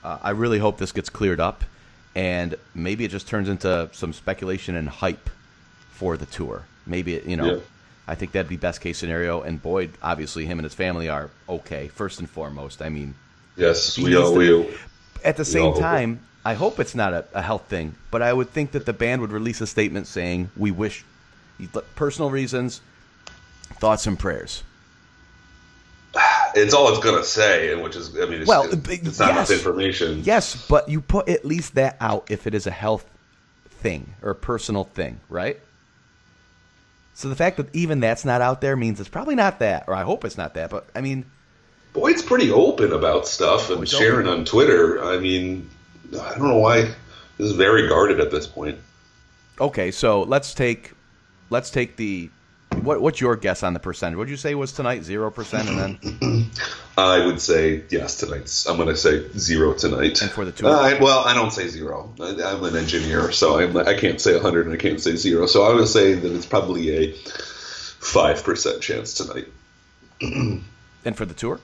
uh, I really hope this gets cleared up, and maybe it just turns into some speculation and hype for the tour. Maybe it, you know, Yeah. I think that'd be best case scenario. And Boyd, obviously, him and his family are okay. First and foremost, I mean, Yes, we all we. at the same all hope it. time, I hope it's not a, a health thing, but I would think that the band would release a statement saying, "We wish, personal reasons, thoughts and prayers." It's all it's gonna say, and which is, I mean, it's, Well, it's, it's not enough information. Yes, but you put at least that out if it is a health thing or a personal thing, right? So the fact that even that's not out there means it's probably not that, or I hope it's not that. But I mean, Boyd's pretty open about stuff and sharing open. on Twitter. I mean, I don't know why. This is very guarded at this point. okay, so let's take let's take the what what's your guess on the percentage? What'd you say was tonight? Zero percent, and then I would say yes tonight. I'm going to say zero tonight. And for the tour? Uh, I- well, I don't say zero. I, I'm an engineer, so I'm, I can't say 100 and I can't say zero. So I would say that it's probably a five percent chance tonight. and for the tour.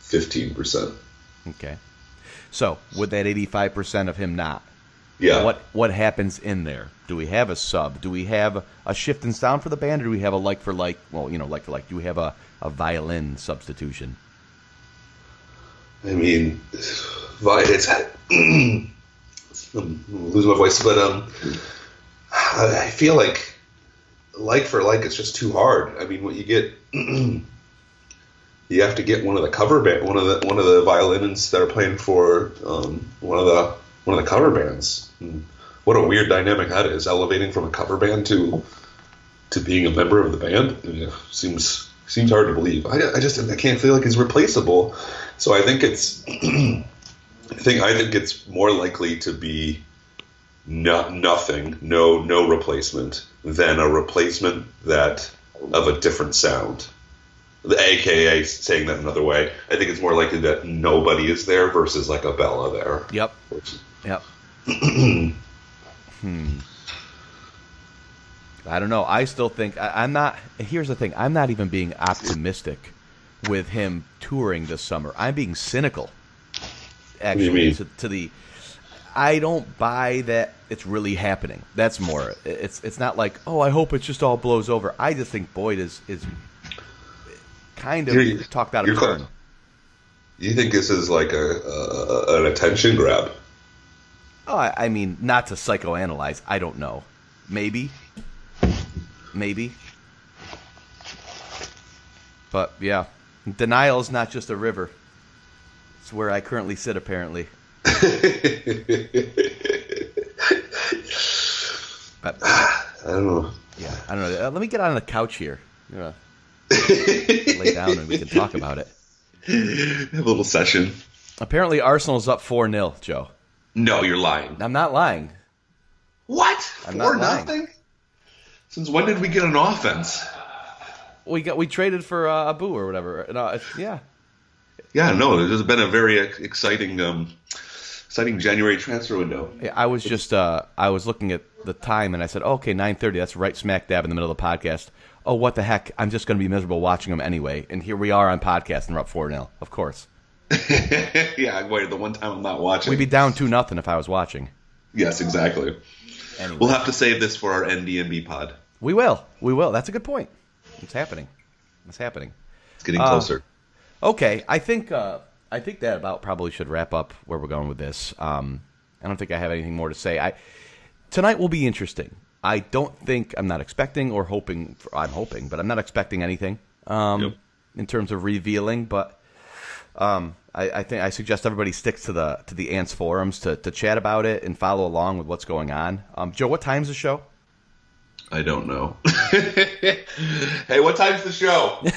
Fifteen percent. Okay, so with that eighty-five percent of him not, Yeah. what what happens in there? Do we have a sub? Do we have a shift in sound for the band, or do we have a like for like? Well, you know, like for like. Do we have a, a violin substitution? I mean, it's I'm losing my voice, but um, I I feel like like for like it's just too hard. I mean, what you get, you have to get one of the cover band, one of the one of the violinists that are playing for um, one of the one of the cover bands. And what a weird dynamic that is, elevating from a cover band to to being a member of the band. Yeah, seems seems hard to believe. I, I just I can't feel like he's replaceable. So I think it's I think I think it's more likely to be no, nothing, no no replacement than a replacement that of a different sound. The AKA saying that another way, I think it's more likely that nobody is there versus like a Bela there. Yep. Which- Yep. hmm. I don't know. I still think I, I'm not. Here's the thing. I'm not even being optimistic with him touring this summer. I'm being cynical. Actually, mean? To, to the, I don't buy that it's really happening. That's more. It's it's not like oh I hope it just all blows over. I just think Boyd is is kind of You're- talked out of you're turn. You think this is like a, a an attention grab? Oh, I, I mean, not to psychoanalyze. I don't know. Maybe. Maybe. But yeah, denial is not just a river. It's where I currently sit, apparently. But I don't know. yeah, I don't know. Uh, let me get on the couch here. Yeah. Lay down and we can talk about it. Have a little session. Apparently, Arsenal's up four 0 Joe. No, you're lying. I'm not lying. What? I'm Four nothing? Since when did we get an offense? We got we traded for uh, Abu or whatever. No, yeah. Yeah, no, there's been a very exciting, um, exciting January transfer window. Yeah, I was just uh, I was looking at the time and I said, oh, okay, nine thirty. That's right smack dab in the middle of the podcast. Oh, what the heck? I'm just going to be miserable watching them anyway. And here we are on podcast and we're up four 0 Of course, yeah, wait, the one time I'm not watching. we'd be down two nothing if I was watching. yes, exactly. Anyway, We'll have to save this for our NDMB pod. we will, we will. That's a good point. It's happening. It's happening. It's getting Uh, closer. Okay, I think uh, I think that about probably should wrap up where we're going with this. Um, I don't think I have anything more to say. I tonight will be interesting. I don't think I'm not expecting or hoping. For, I'm hoping, but I'm not expecting anything um, Yep. in terms of revealing. But um, I, I think I suggest everybody sticks to the to the ants forums to, to chat about it and follow along with what's going on. Um, Joe, what time's the show? I don't know. hey, what time's the show?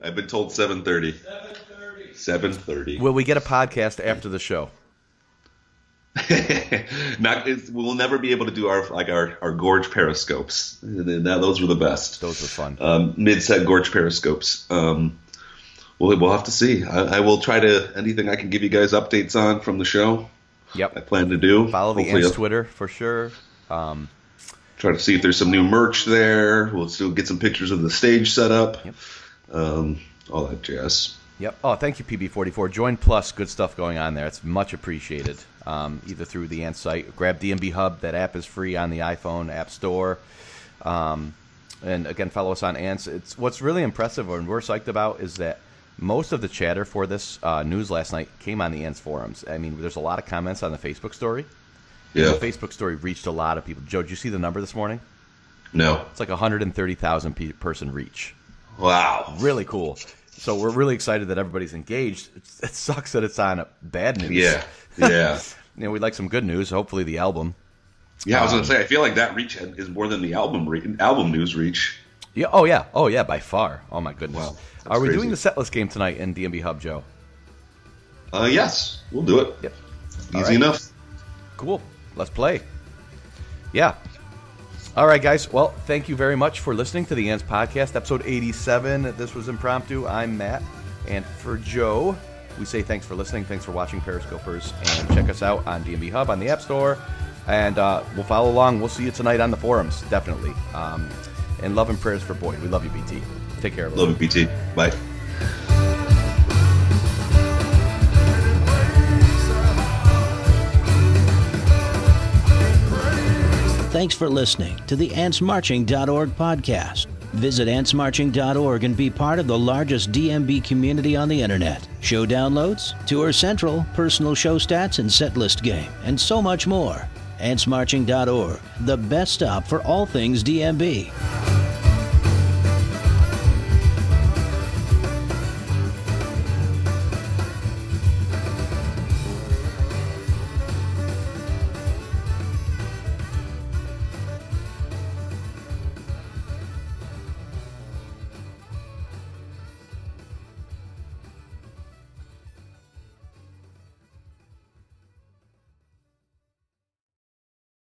I've been told 7:30. 7:30. 7:30. Will we get a podcast after the show? Not, we'll never be able to do our like our, our gorge periscopes. Now, those were the best. Those were fun. Um, mid-set gorge periscopes. Um, we'll, we'll have to see. I, I, will try to anything I can give you guys updates on from the show. Yep, I plan to do. Follow the Hopefully Twitter for sure. Um, try to see if there's some new merch there. We'll still get some pictures of the stage set up. Yep. Um, all that jazz. Yep. Oh, thank you, PB44. Join Plus. Good stuff going on there. It's much appreciated. Um, either through the Ant site, grab DMB Hub. That app is free on the iPhone App Store. Um, and again, follow us on Ants. It's what's really impressive and we're psyched about is that most of the chatter for this uh, news last night came on the Ants forums. I mean, there's a lot of comments on the Facebook story. Yeah. The Facebook story reached a lot of people. Joe, did you see the number this morning? No. It's like 130,000 person reach. Wow. Really cool. So we're really excited that everybody's engaged. It's, it sucks that it's on bad news. Yeah, yeah. you know, we'd like some good news. Hopefully, the album. Yeah, I was um, gonna say. I feel like that reach is more than the album re- album news reach. Yeah. Oh yeah. Oh yeah. By far. Oh my goodness. Wow, Are we crazy. doing the setlist game tonight in DMB Hub, Joe? Uh, yes, we'll do it. Yep. Easy right. enough. Cool. Let's play. Yeah. All right, guys. Well, thank you very much for listening to the Ants Podcast, episode 87. This was impromptu. I'm Matt. And for Joe, we say thanks for listening. Thanks for watching Periscopers. And check us out on DMB Hub on the App Store. And uh, we'll follow along. We'll see you tonight on the forums, definitely. Um, and love and prayers for Boyd. We love you, BT. Take care, everyone. Love you, BT. Bye. Thanks for listening to the AntsMarching.org podcast. Visit AntsMarching.org and be part of the largest DMB community on the internet. Show downloads, Tour Central, personal show stats and setlist game, and so much more. AntsMarching.org, the best stop for all things DMB.